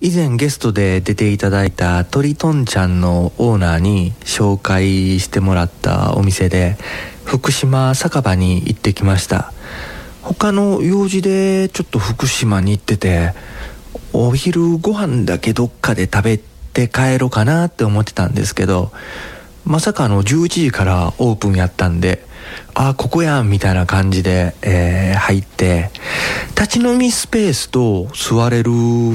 以前ゲストで出ていただいた鳥とんちゃんのオーナーに紹介してもらったお店で福島酒場に行ってきました。他の用事でちょっと福島に行っててお昼ご飯だけどっかで食べて帰ろうかなって思ってたんですけどまさかの11時からオープンやったんであここやんみたいな感じで、えー、入って立ち飲みスペースと座れる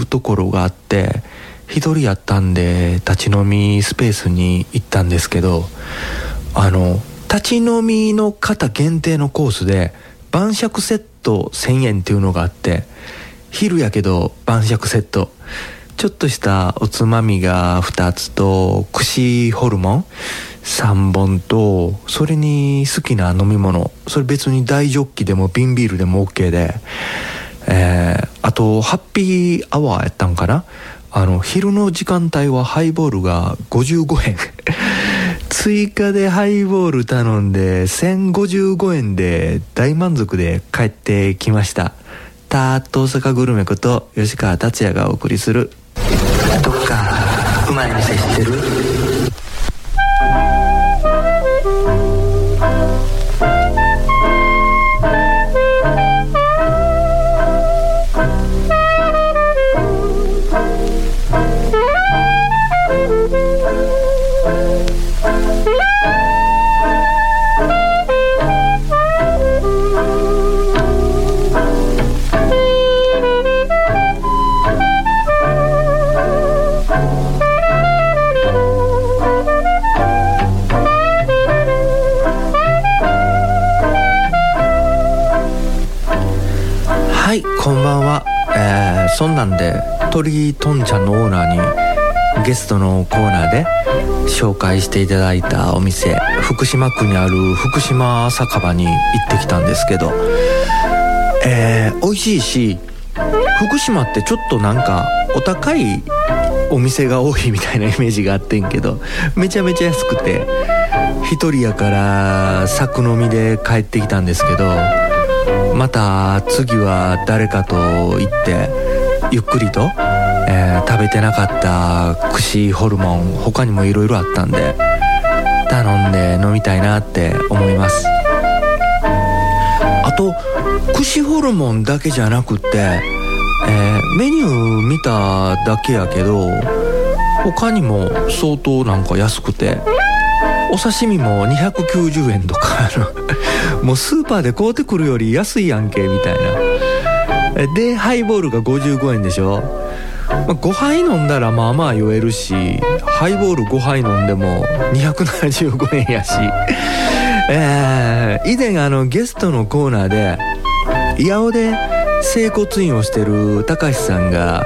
ところがあって一人やったんで立ち飲みスペースに行ったんですけどあの立ち飲みの方限定のコースで晩酌セット1000円っていうのがあって昼やけど晩酌セット。ちょっとしたおつまみが2つと串ホルモン3本とそれに好きな飲み物それ別に大ジョッキでも瓶ビールでも OK で、えー、あとハッピーアワーやったんかな？あの昼の時間帯はハイボールが55円。追加でハイボール頼んで1055円で大満足で帰ってきました。ターッと大阪グルメこと吉川達也がお送りする。どっかうまい店。そんなんで鳥とんちゃんのオーナーにゲストのコーナーで紹介していただいたお店福島区にある福島酒場に行ってきたんですけどえー、美味しいし福島ってちょっとなんかお高いお店が多いみたいなイメージがあってんけどめちゃめちゃ安くて一人やから作飲みで帰ってきたんですけどまた次は誰かと行ってゆっくりと、えー、食べてなかった串ホルモン他にもいろいろあったんで頼んで飲みたいなって思います。あと串ホルモンだけじゃなくって、えー、メニュー見ただけやけど他にも相当なんか安くてお刺身も290円とか もうスーパーで買うてくるより安いやんけみたいな。でハイボールが55円でしょ、まあ、5杯飲んだらまあまあ酔えるしハイボール5杯飲んでも275円やし。えー、以前あのゲストのコーナーで八尾で整骨院をしてるたかしさんが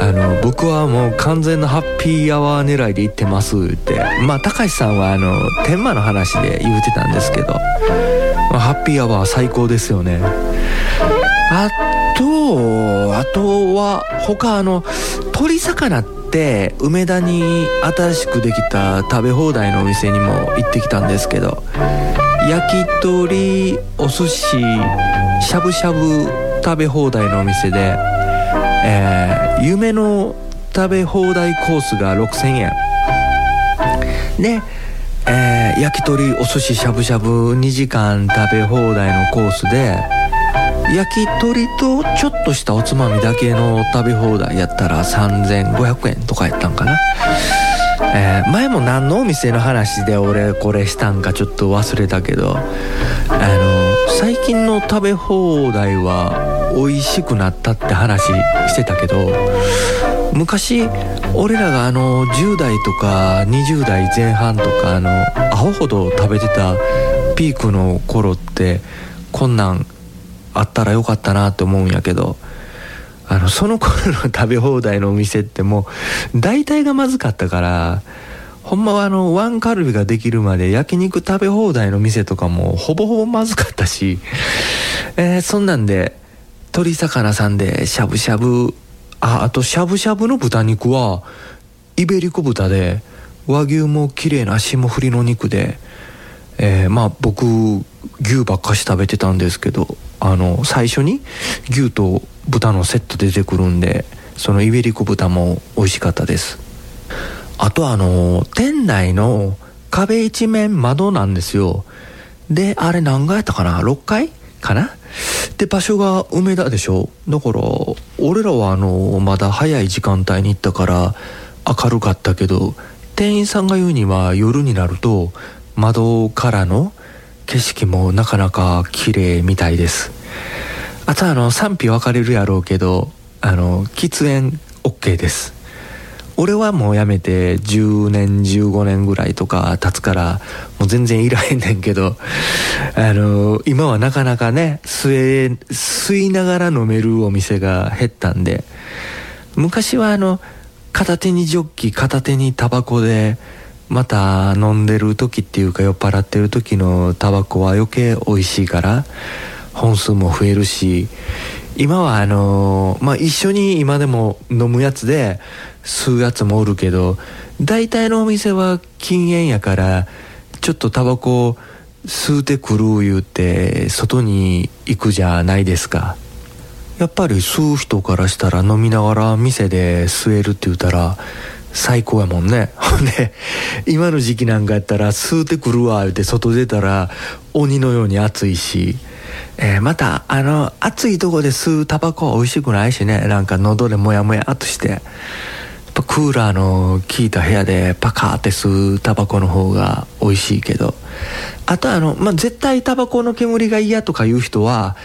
あの僕はもう完全なハッピーアワー狙いで行ってますって。まあたかしさんはあの天満の話で言うてたんですけど、まあ、ハッピーアワー最高ですよね。あとあとは他あの鳥魚って梅田に新しくできた食べ放題のお店にも行ってきたんですけど。焼き鳥お寿司しゃぶしゃぶ食べ放題のお店で、夢の食べ放題コースが6000円。で、えー、焼き鳥お寿司しゃぶしゃぶ2時間食べ放題のコースで焼き鳥とちょっとしたおつまみだけの食べ放題やったら3500円とかやったんかな。えー、前も何のお店の話で俺これしたんかちょっと忘れたけどあの最近の食べ放題は美味しくなったって話してたけど昔俺らがあの10代とか20代前半とかあのアホほど食べてたピークの頃ってこんなんあったらよかったなって思うんやけどあのその頃の食べ放題のお店ってもう大体がまずかったからほんまはあのワンカルビができるまで焼肉食べ放題の店とかもほぼほぼまずかったし、えー、そんなんで鶏魚さんでしゃぶしゃぶ。ああとしゃぶしゃぶの豚肉はイベリコ豚で和牛も綺麗な霜降りの肉で、えー、まあ僕牛ばっかし食べてたんですけどあの最初に牛と豚のセット出てくるんでそのイベリコ豚も美味しかったです。あとあの店内の壁一面窓なんですよ。であれ何階やったかな？6階かな？で場所が梅田でしょ？だから俺らはあのまだ早い時間帯に行ったから明るかったけど店員さんが言うには夜になると窓からの景色もなかなか綺麗みたいです。あとあの賛否分かれるやろうけどあの喫煙 OK です。俺はもうやめて10年15年ぐらいとか経つからもう全然いらへんねんけど あの今はなかなかね吸え吸いながら飲めるお店が減ったんで昔はあの片手にジョッキ片手にタバコでまた飲んでる時っていうか酔っ払ってる時のタバコは余計美味しいから本数も増えるし今はあのまあ一緒に今でも飲むやつで吸うやつもおるけど大体のお店は禁煙やからちょっとタバコ吸うてくる言うて外に行くじゃないですか。やっぱり吸う人からしたら飲みながら店で吸えるって言ったら最高やもんね。ほ んで今の時期なんかやったら吸うてくるわ言うて外出たら鬼のように暑いしえー、またあの暑いとこで吸うタバコは美味しくないしね。なんか喉でモヤモヤっとして。ぱクーラーの効いた部屋でパカーって吸うタバコの方が美味しいけど。あとあの、まあ、絶対タバコの煙が嫌とかいう人は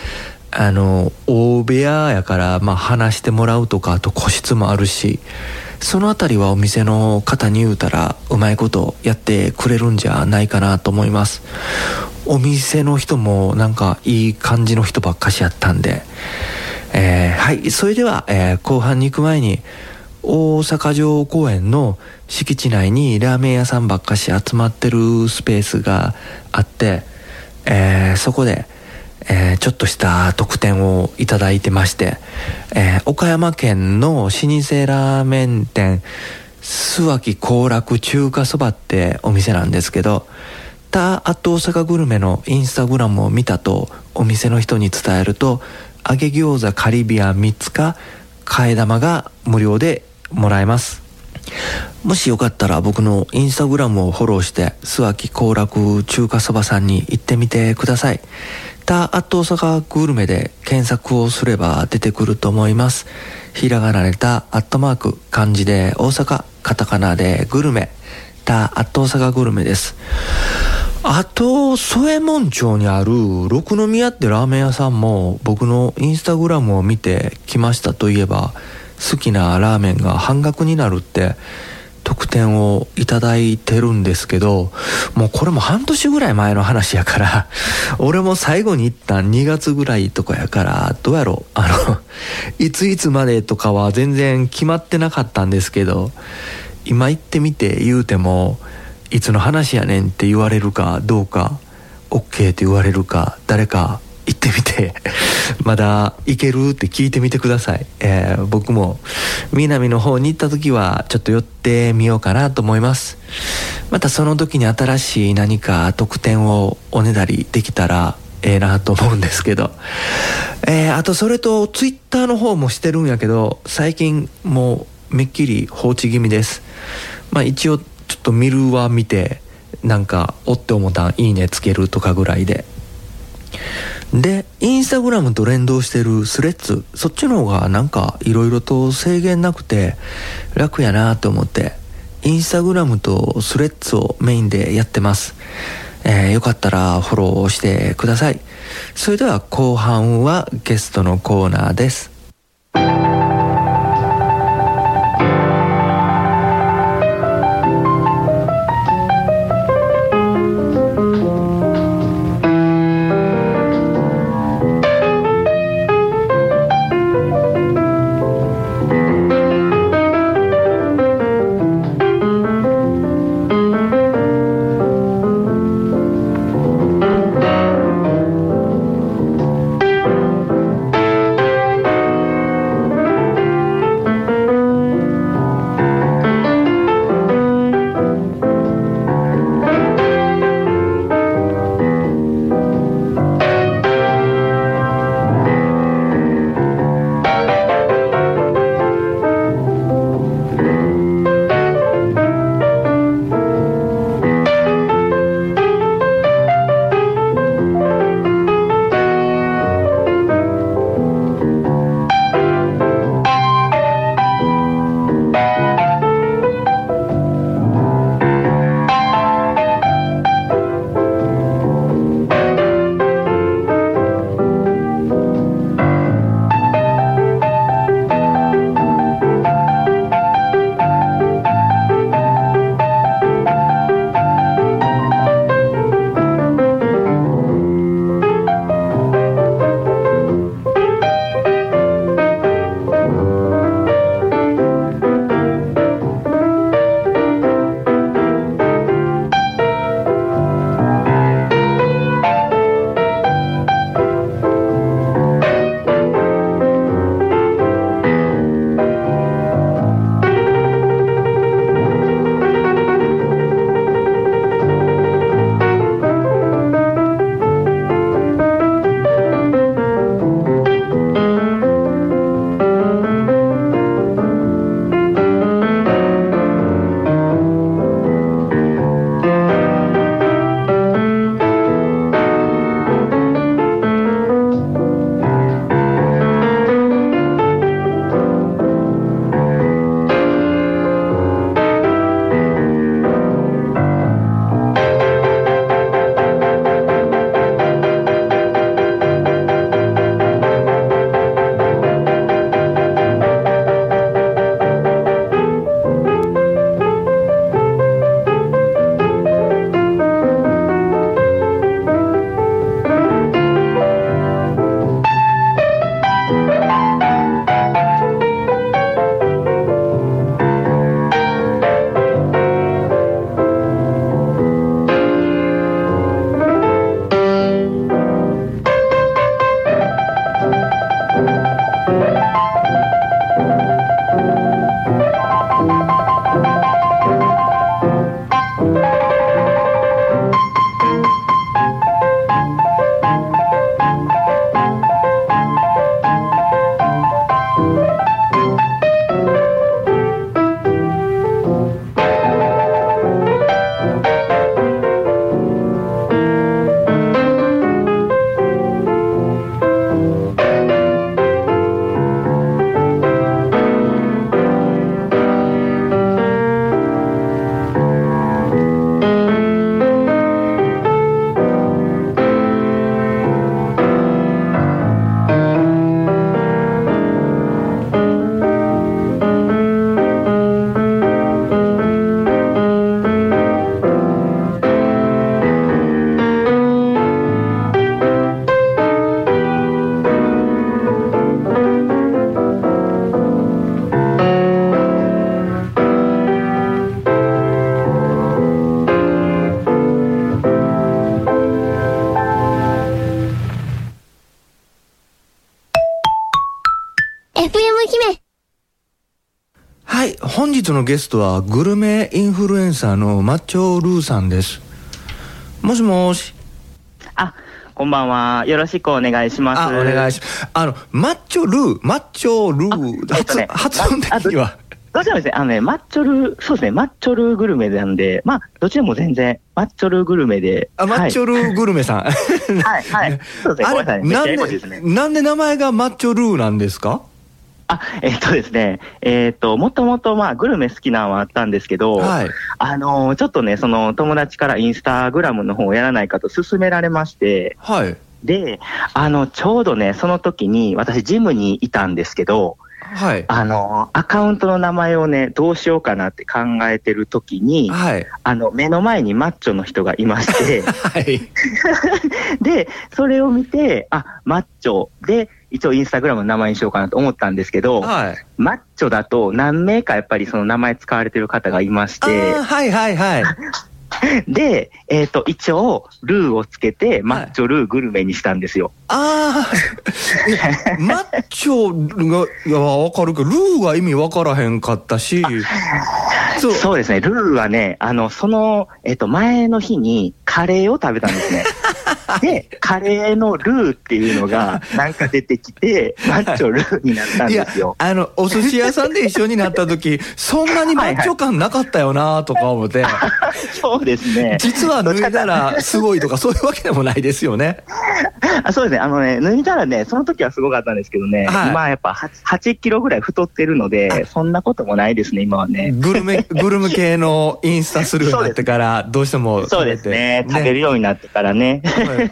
あの大部屋やから、まあ、話してもらうとかあと個室もあるしその辺りはお店の方に言うたらうまいことやってくれるんじゃないかなと思います。お店の人もなんかいい感じの人ばっかしやったんで、えー、はいそれでは、えー、後半に行く前に大阪城公園の敷地内にラーメン屋さんばっかし集まってるスペースがあって、えー、そこで、えー、ちょっとした特典をいただいてまして、えー、岡山県の老舗ラーメン店諏訪木行楽中華そばってお店なんですけどたアット大阪グルメのインスタグラムを見たとお店の人に伝えると揚げ餃子カリビアン3つか替え玉が無料でもらえます。もしよかったら僕のインスタグラムをフォローして、諏訪木行楽中華そばさんに行ってみてください。た、アット大阪グルメで検索をすれば出てくると思います。ひらがなでた、アットマーク、漢字で大阪、カタカナでグルメ、た、アット大阪グルメです。あと、添右衛門町にある六宮ってラーメン屋さんも僕のインスタグラムを見て来ましたといえば、好きなラーメンが半額になるって特典をいただいてるんですけど、もうこれも半年ぐらい前の話やから、俺も最後に行った2月ぐらいとかやから、どうやろう、あの、いついつまでとかは全然決まってなかったんですけど、今行ってみて言うても、いつの話やねんって言われるかどうか、OK って言われるか、誰か行ってみて。まだ行けるって聞いてみてください、えー、僕も南の方に行った時はちょっと寄ってみようかなと思います。またその時に新しい何か特典をおねだりできたらええなと思うんですけど、えー、あとそれとツイッターの方もしてるんやけど最近もうめっきり放置気味です。まあ一応ちょっと見るは見てなんかおって思ったんいいねつけるとかぐらいで。で、インスタグラムと連動してるスレッズ、そっちの方がなんかいろいろと制限なくて楽やなと思って、インスタグラムとスレッズをメインでやってます。えー、よかったらフォローしてください。それでは後半はゲストのコーナーです。日のゲストはグルメインフルエンサーのマッチョルーさんですもしもしあ、こんばんは。よろしくお願いします。あお願いしますあのマッチョルーマッチョルー発,、ね発音的にはどちらもですね、あのね、マッチョル、そうですね、マッチョルグルメなんで、まあ、どちらも全然、マッチョルグルメで。あマッチョルーグルメさん、はい、はい、は い。そうですね、ごめんなさい。めっちゃなんですね。でなんで名前がマッチョルーなんですか？あ、えっとですね、えっと、もともと、まあ、グルメ好きなのはあったんですけど、はい。あのーちょっとね、その、友達からインスタグラムの方をやらないかと勧められまして、はい。で、あの、ちょうどね、その時に、私、ジムにいたんですけど、はい。あの、アカウントの名前をね、どうしようかなって考えてる時に、はい。あの、目の前にマッチョの人がいまして、はい。で、それを見て、あ、マッチョ。で、一応インスタグラムの名前にしようかなと思ったんですけど、はい。マッチョだと何名かやっぱりその名前使われてる方がいましあてー、はいはいはい で、えっ、と、一応、ルーをつけて、マッチョルーグルメにしたんですよ。ああ、マッチョが、いや、わかるけど、ルーが意味わからへんかったし、そう、そうですね、ルーはね、あの、その、えっ、と、前の日にカレーを食べたんですね。で、カレーのルーっていうのが、なんか出てきて、マッチョルーになったんですよ。、あの、お寿司屋さんで一緒になった時、そんなにマッチョ感なかったよなとか思って、そうですね。実は脱いだらすごいとか、そういうわけでもないですよね。あそうですね。あのね、脱いだらね、その時はすごかったんですけどね、はい今やっぱ 8, 8キロぐらい太ってるので、そんなこともないですね、今はね。グルメ、グルメ系のインスタするようになってから、どうしてもそうですね。食べるようになってからね。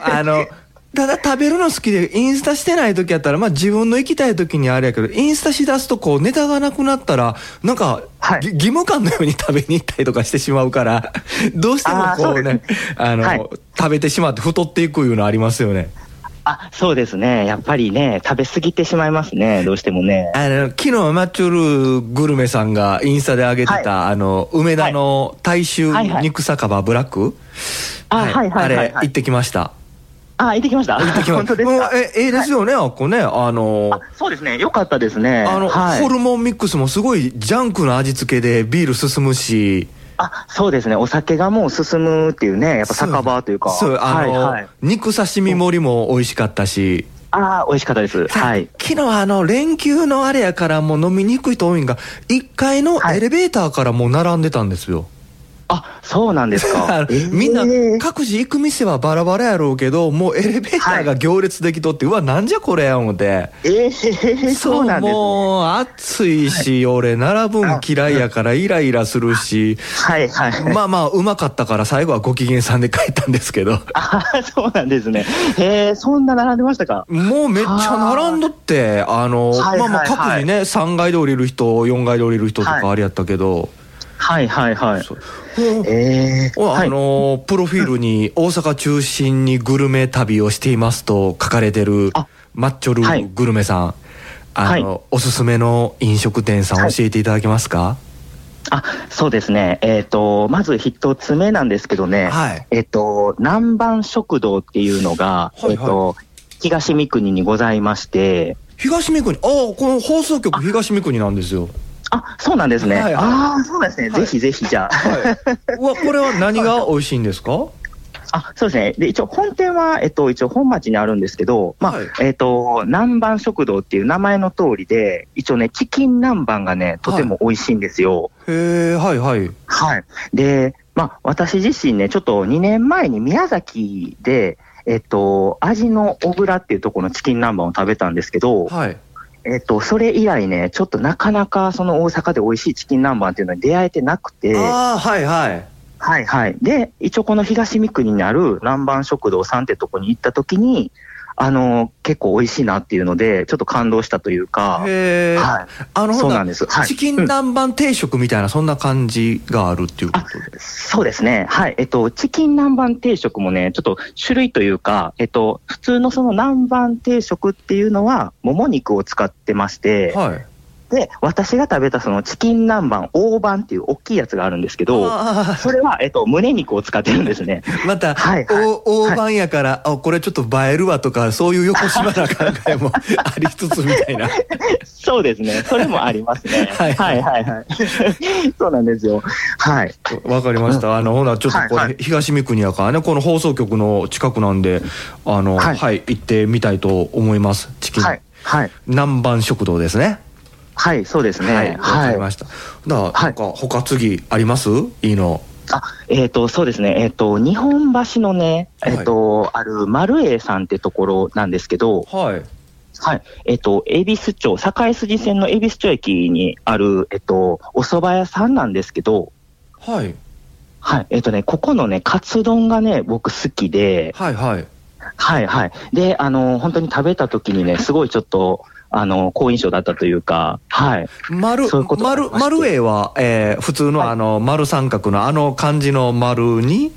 あの、ただ食べるの好きで、インスタしてない時やったら、まあ自分の行きたい時にあれやけど、インスタしだすとこうネタがなくなったら、なんか、はいぎ義務感のように食べに行ったりとかしてしまうから、どうしてもこうねあの、はい食べてしまって太っていくいうのありますよね。あ、そうですね。やっぱりね、食べ過ぎてしまいますね。どうしてもね。あの、昨日マッチョルグルメさんがインスタで上げてた、あの、梅田の大衆はいはい肉酒場ブラック、あ、はいはいはい、あれはい。行ってきました。あ、行ってきました。行ってきま本当ですか？もうえ、ええですよね、あっこね。あのあ、そうですね。よかったですね。あの、はいホルモンミックスもすごいジャンクな味付けでビール進むし、あ、そうですね。お酒がもう進むっていうね、やっぱ酒場というか。そう、あの。肉刺身盛りも美味しかったし、あー美味しかったです。はい。昨日あの、連休のあれやからもう飲みにくいと多いんが、1階のエレベーターからもう並んでたんですよ。あ、そうなんですか。みんな各自行く店はバラバラやろうけど、もうエレベーターが行列できとって、うわ、なんじゃこれや思って。えー、そうなんですね。もう暑いし、俺並ぶん嫌いやからイライラするし、はいはい。まあまあうまかったから最後はご機嫌さんで帰ったんですけど、あそうなんですね。へえ、そんな並んでましたか？もうめっちゃ並んどって、あの、はいまあまあはいはい各自ね、3階で降りる人、4階で降りる人とかあれやったけど、はいはいはい。ええあはい。の、プロフィールに大阪中心にグルメ旅をしていますと書かれてるあマッチョルはいグルメさん、あの、はおすすめの飲食店さんはい教えていただけますか？あ、そうですね。えっ、と、まず一つ目なんですけどね。はい。えっ、と、南蛮食堂っていうのが、はいはいえっ、と、東三国にございまして、東三国、ああ、この放送局東三国なんですよ。あ、そうなんですね。はいはいああ、そうですね。はいぜひぜひじゃあ。はい。うわ、これは何が 美味しいんですか？あ、そうですね。で、一応本店は、えっと、一応本町にあるんですけど、まあ、はいえっと、南蛮食堂っていう名前の通りで、一応ね、チキン南蛮がね、とても美味しいんですよ。へえ、はいはい。はい。で、まあ、私自身ね、ちょっと2年前に宮崎で、えっと、味の小倉っていうところのチキン南蛮を食べたんですけど、はい。えっと、それ以来ね、ちょっとなかなかその大阪で美味しいチキン南蛮っていうのに出会えてなくて、ああ、はいはい。はいはい。で、一応この東三国にある南蛮食堂さんってとこに行った時に、あの、結構美味しいなっていうので、ちょっと感動したというか、へえ。はい。あの、そうほなんですはいチキン南蛮定食みたいな、そんな感じがあるっていうことで。そうですね。はい。えっと、チキン南蛮定食もね、ちょっと種類というか、えっと、普通のその南蛮定食っていうのは、もも肉を使ってまして、はい。で、私が食べたそのチキン南蛮大判っていう大きいやつがあるんですけど、あそれは、えっと、胸肉を使ってるんですね。ーまた、はいはいお大判やから、あこれちょっと映えるわとかそういう横島な考えも ありつつみたいなそうですね。それもありますね。はいはいはいはい。そうなんですよ。はい。わかりましたあのほなちょっとこれ、はいはい東三国やからねこの放送局の近くなんであのは、はいい行ってみたいと思いますチキン、はい。はい。南蛮食堂ですねはい、そうですね。はいわかりました、はいなんか他次あります？いいのあ、えっ、と、そうですね。えっ、と、日本橋のね、はいえっ、と、ある丸栄さんってところなんですけど、はいはい。えっ、と、恵比寿町、堺筋線の恵比寿町駅にある、えっ、と、お蕎麦屋さんなんですけど、はいはい。えっ、とね、ここのね、カツ丼がね、僕好きで、はいはいはいはい。で、あの、本当に食べた時にね、すごいちょっと、あの、好印象だったというか、はい。丸そういう丸丸 A は、えー普通のはいあの丸三角のあの漢字の丸に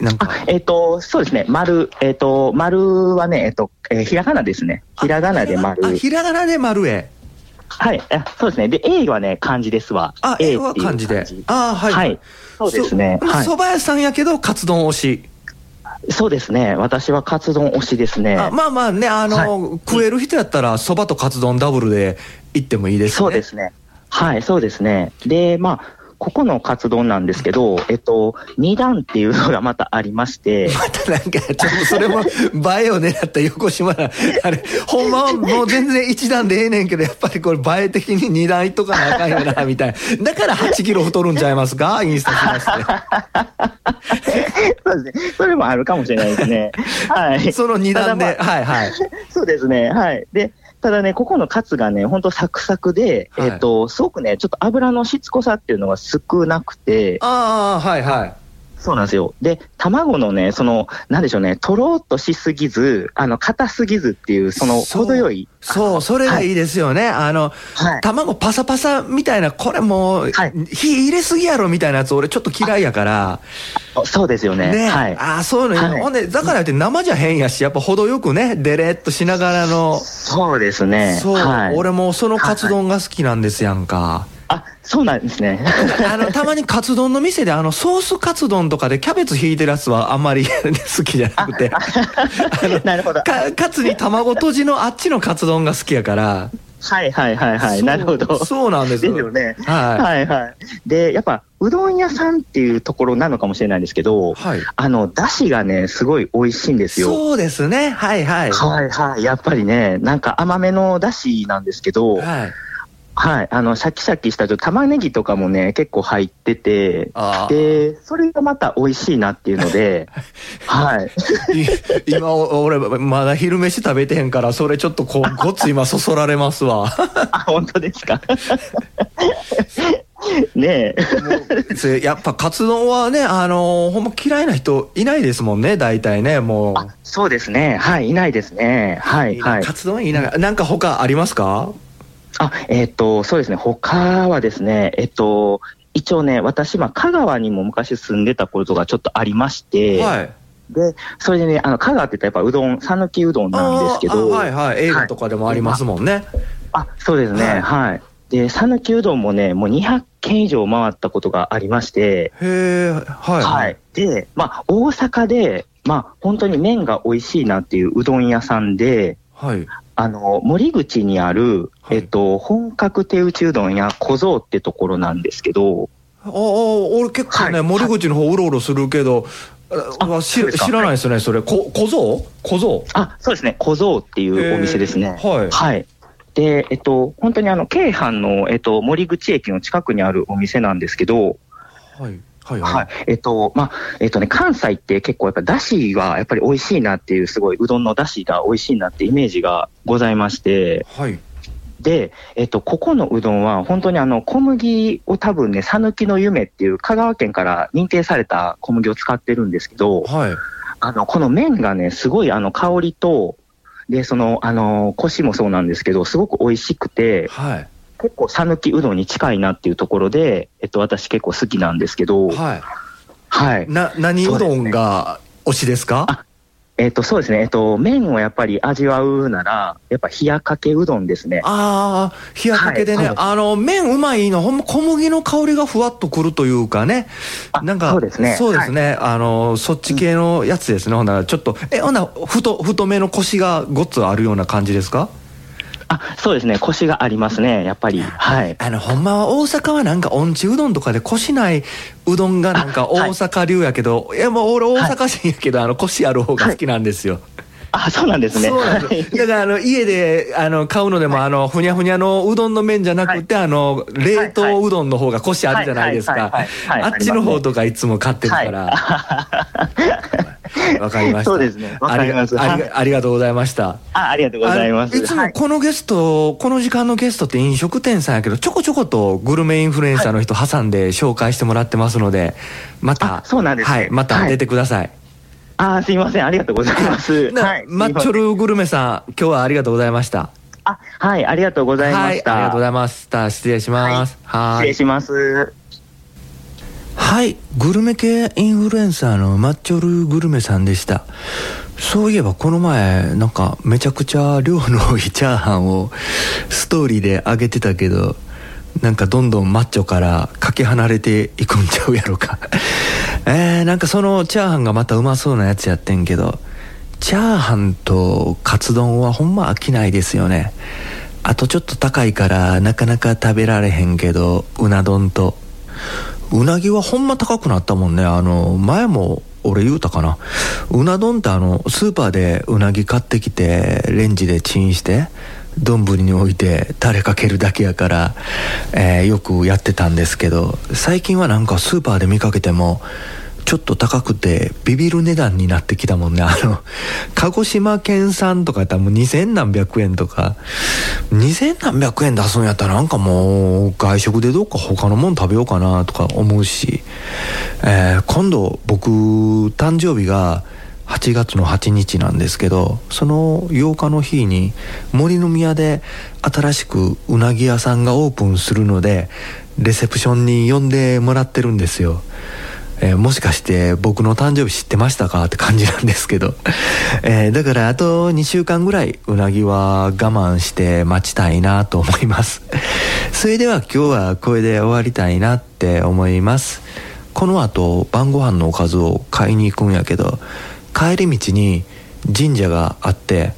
なんかあ、えっ、と、そうですね、丸、えっ、と、丸はね、えっ、と、えーひらがなですね。ひらがなで丸あ。ひらがなで丸 A はい、あそうですね。で、A はね、漢字ですわ。あ A は漢字であーはい、はい。そうですね。そはい蕎。麦屋さんやけどカツ丼推しそうですね。私はカツ丼推しですね。あまあまあねあの、は食える人やったら蕎麦とカツ丼ダブルで行ってもいいですねそうですね。はい、そうですね。で、まあ、ここのカツ丼なんですけど、えっと、二段っていうのがまたありまして、またなんか、ちょっとそれも映えを狙った横島な、あれ、ほんまはもう全然一段でええねんけど、やっぱりこれ映え的に二段いっとかなあかんよな、みたいな。だから8キロ太るんちゃいますか？インスタしまして。そうですね。それもあるかもしれないですね。はい。その二段で、はいはい。そうですね。はい。で、ただね、ここのカツがね、ほんとサクサクで、はいえっと、すごくね、ちょっと油のしつこさっていうのが少なくて、ああ、はいはい。そうなんですよ。で、卵のね、その、なんでしょうね、とろっとしすぎず、あの、硬すぎずっていう、その、程よい。そう、それがいいですよね。あの、はい。卵パサパサみたいな、これもう、はい火入れすぎやろみたいなやつ、俺ちょっと嫌いやから。そうですよね。ね、はい。ああ、そういうのいい、はいほんで、だからって生じゃ変やし、やっぱ程よくね、デレっとしながらの。そうですね。そう、はい。俺もそのカツ丼が好きなんですやんか。あ、そうなんですね。あの、たまにカツ丼の店で、あの、ソースカツ丼とかでキャベツ引いてるやつはあんまり好きじゃなくて。なるほど。かカツに卵とじのあっちのカツ丼が好きやから。はいはいはいはい。なるほど。そうなんですですよね。はいはいはい。で、やっぱ、うどん屋さんっていうところなのかもしれないんですけど、はい。あの、だしがね、すごい美味しいんですよ。そうですね。はいはい。はいはい。やっぱりね、なんか甘めのだしなんですけど、はい。はい。あの、シャキシャキした玉ねぎとかもね、結構入ってて、で、それがまた美味しいなっていうので、はい。い今、お俺、まだ昼飯食べてへんから、それちょっとこう、ごっつ今そそられますわ。あ、本当ですか？ねえ。せやっぱカツ丼はね、あのほんま嫌いな人いないですもんね、大体ね、もう。あ、そうですね。はい、いないですね。はい、はいカ。ツ丼いいな。なんか他ありますか？あ、えっ、と、そうですね。他はですね、えっ、と、一応ね、私、まあ、香川にも昔住んでたことがちょっとありまして、はい。で、それでね、あの、香川って言ったらやっぱうどん、讃岐うどんなんですけど、はいはい。映画とかでもありますもんね。あ、そうですね、はいはい。で、讃岐うどんもね、もう200軒以上回ったことがありまして、へえ、はい。はい。で、まあ、大阪で、まあ、本当に麺が美味しいなっていううどん屋さんで、はい。あの、森口にある、はいえっと、本格手打ちうどん屋小僧ってところなんですけど、ああ、俺結構ね、はい森口の方うろうろするけど、ああ知そうですか知らないですね、それ。こ小僧？小僧？あ、そうですね、小僧っていうお店ですね。はい。はい。で、えっと、本当にあの、京阪の、えっと、森口駅の近くにあるお店なんですけど、はい。はい。はい。えっと、まあ、えっとね、関西って結構やっぱだしはやっぱり美味しいなっていう、すごいうどんのだしが美味しいなってイメージがございまして、はい。で、えっと、ここのうどんは本当にあの、小麦を多分ね、讃岐の夢っていう香川県から認定された小麦を使ってるんですけど、はい。あの、この麺がね、すごいあの、香りと、で、その、あの、コシもそうなんですけど、すごく美味しくて、はい。結構讃岐うどんに近いなっていうところで、えっと、私結構好きなんですけど、はい。はい。な、何うどんが推しですか？あえっ、と、そうですね。えっ、と、麺をやっぱり味わうなら、やっぱ冷やかけうどんですね。ああ、冷やかけでね、はいあの、麺うまいの、ほんま小麦の香りがふわっとくるというかね。あなんか、そうですねそうですね。あの、そっち系のやつですね。ほんなら、ちょっと、え、ほんなら、太、太めの腰がごっつあるような感じですか？あ、そうですね。コシがありますね。やっぱり。はい。あの、ほんまは大阪はなんか、音痴うどんとかで腰ないうどんがなんか大阪流やけど、い、や、もう俺大阪人やけど、あの、腰ある方が好きなんですよ。あ、そうなんですね。そうなんです。よだからあの家であの買うのでも、あのふにゃふにゃのうどんの麺じゃなくて、あの冷凍うどんの方がコシあるじゃないですか。あっちの方とかいつも買ってるから。わ、かりました。そうですね。わかります。ありがありがとうございました。あ、ありがとうございます。あいつはい。もこのゲスト、この時間のゲストって飲食店さんやけどちょこちょことグルメインフルエンサーの人挟んで紹介してもらってますのでまたあそうなんですね。はい、また出てください、あ、すいません。ありがとうございます。なはい。マッチョルグルメさん今日はありがとうございましたあ、はい。ありがとうございました。はい、ありがとうございました。失礼します。は失い。礼します。はい、グルメ系インフルエンサーのマッチョルグルメさんでした。そういえばこの前、なんかめちゃくちゃ量の多いチャーハンをストーリーで上げてたけど、なんかどんどんマッチョからかけ離れていくんちゃうやろか。えー、なんかそのチャーハンがまたうまそうなやつやってんけど、チャーハンとカツ丼はほんま飽きないですよね。あとちょっと高いからなかなか食べられへんけど、うな丼と。うなぎはほんま高くなったもんね。あの、前も俺言うたかな。うな丼ってあの、スーパーでうなぎ買ってきて、レンジでチンして、丼に置いてタレかけるだけやから、えーよくやってたんですけど、最近はなんかスーパーで見かけても、ちょっと高くてビビる値段になってきたもんね。あの、鹿児島県産とかやったらもう2000何百円とか、2000何百円出すんやったらなんかもう外食でどっか他のもん食べようかなとか思うし、えー今度僕誕生日が8月の8日なんですけどその8日の日に森の宮で新しくうなぎ屋さんがオープンするのでレセプションに呼んでもらってるんですよ。えーもしかして僕の誕生日知ってましたかって感じなんですけど、えーだからあと2週間ぐらいうなぎは我慢して待ちたいなと思います。それでは今日はこれで終わりたいなって思います。この後晩ご飯のおかずを買いに行くんやけど帰り道に神社があって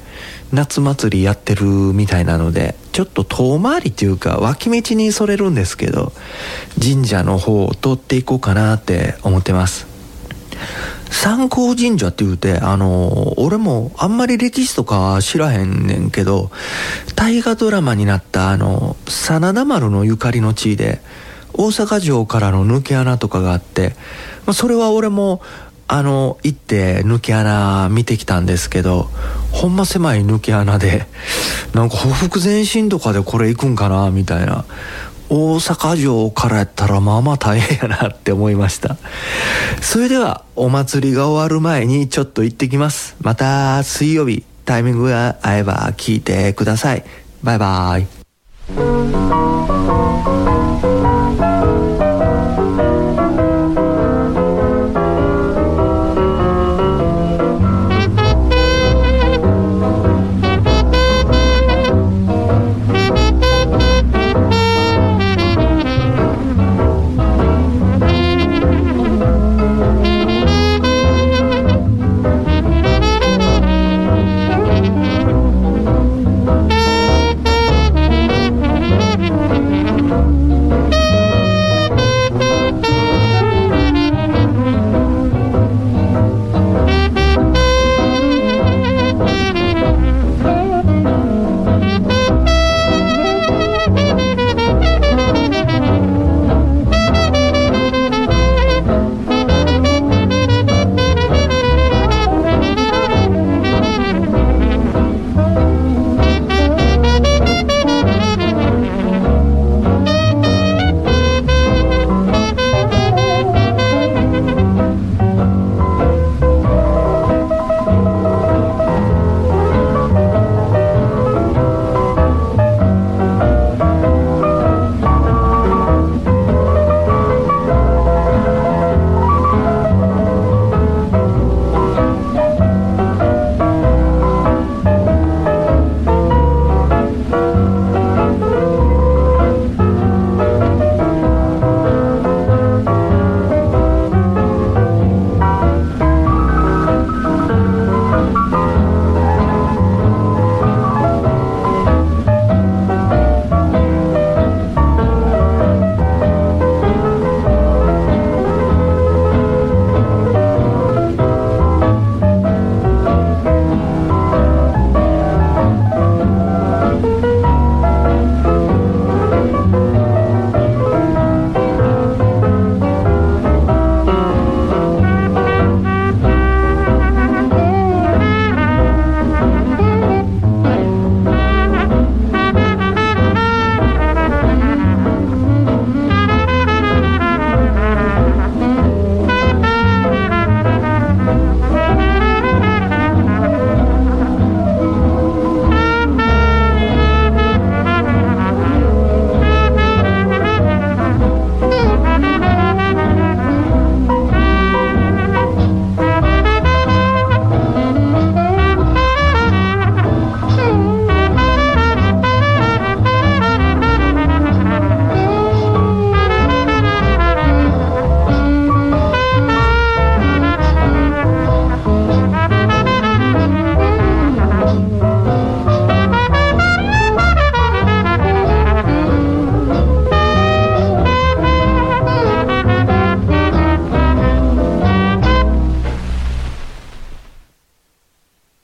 夏祭りやってるみたいなのでちょっと遠回りっていうか脇道にそれるんですけど神社の方を通っていこうかなって思ってます。三光神社って言うてあの俺もあんまり歴史とか知らへんねんけど大河ドラマになったあの真田丸のゆかりの地で大阪城からの抜け穴とかがあって、まあ、それは俺もあの行って抜け穴見てきたんですけどほんま狭い抜け穴で なんか匍匐前進とかでこれ行くんかなみたいな。大阪城からやったらまあまあ大変やなって思いました。それではお祭りが終わる前にちょっと行ってきます。また水曜日タイミングが合えば聞いてください。バイバイ。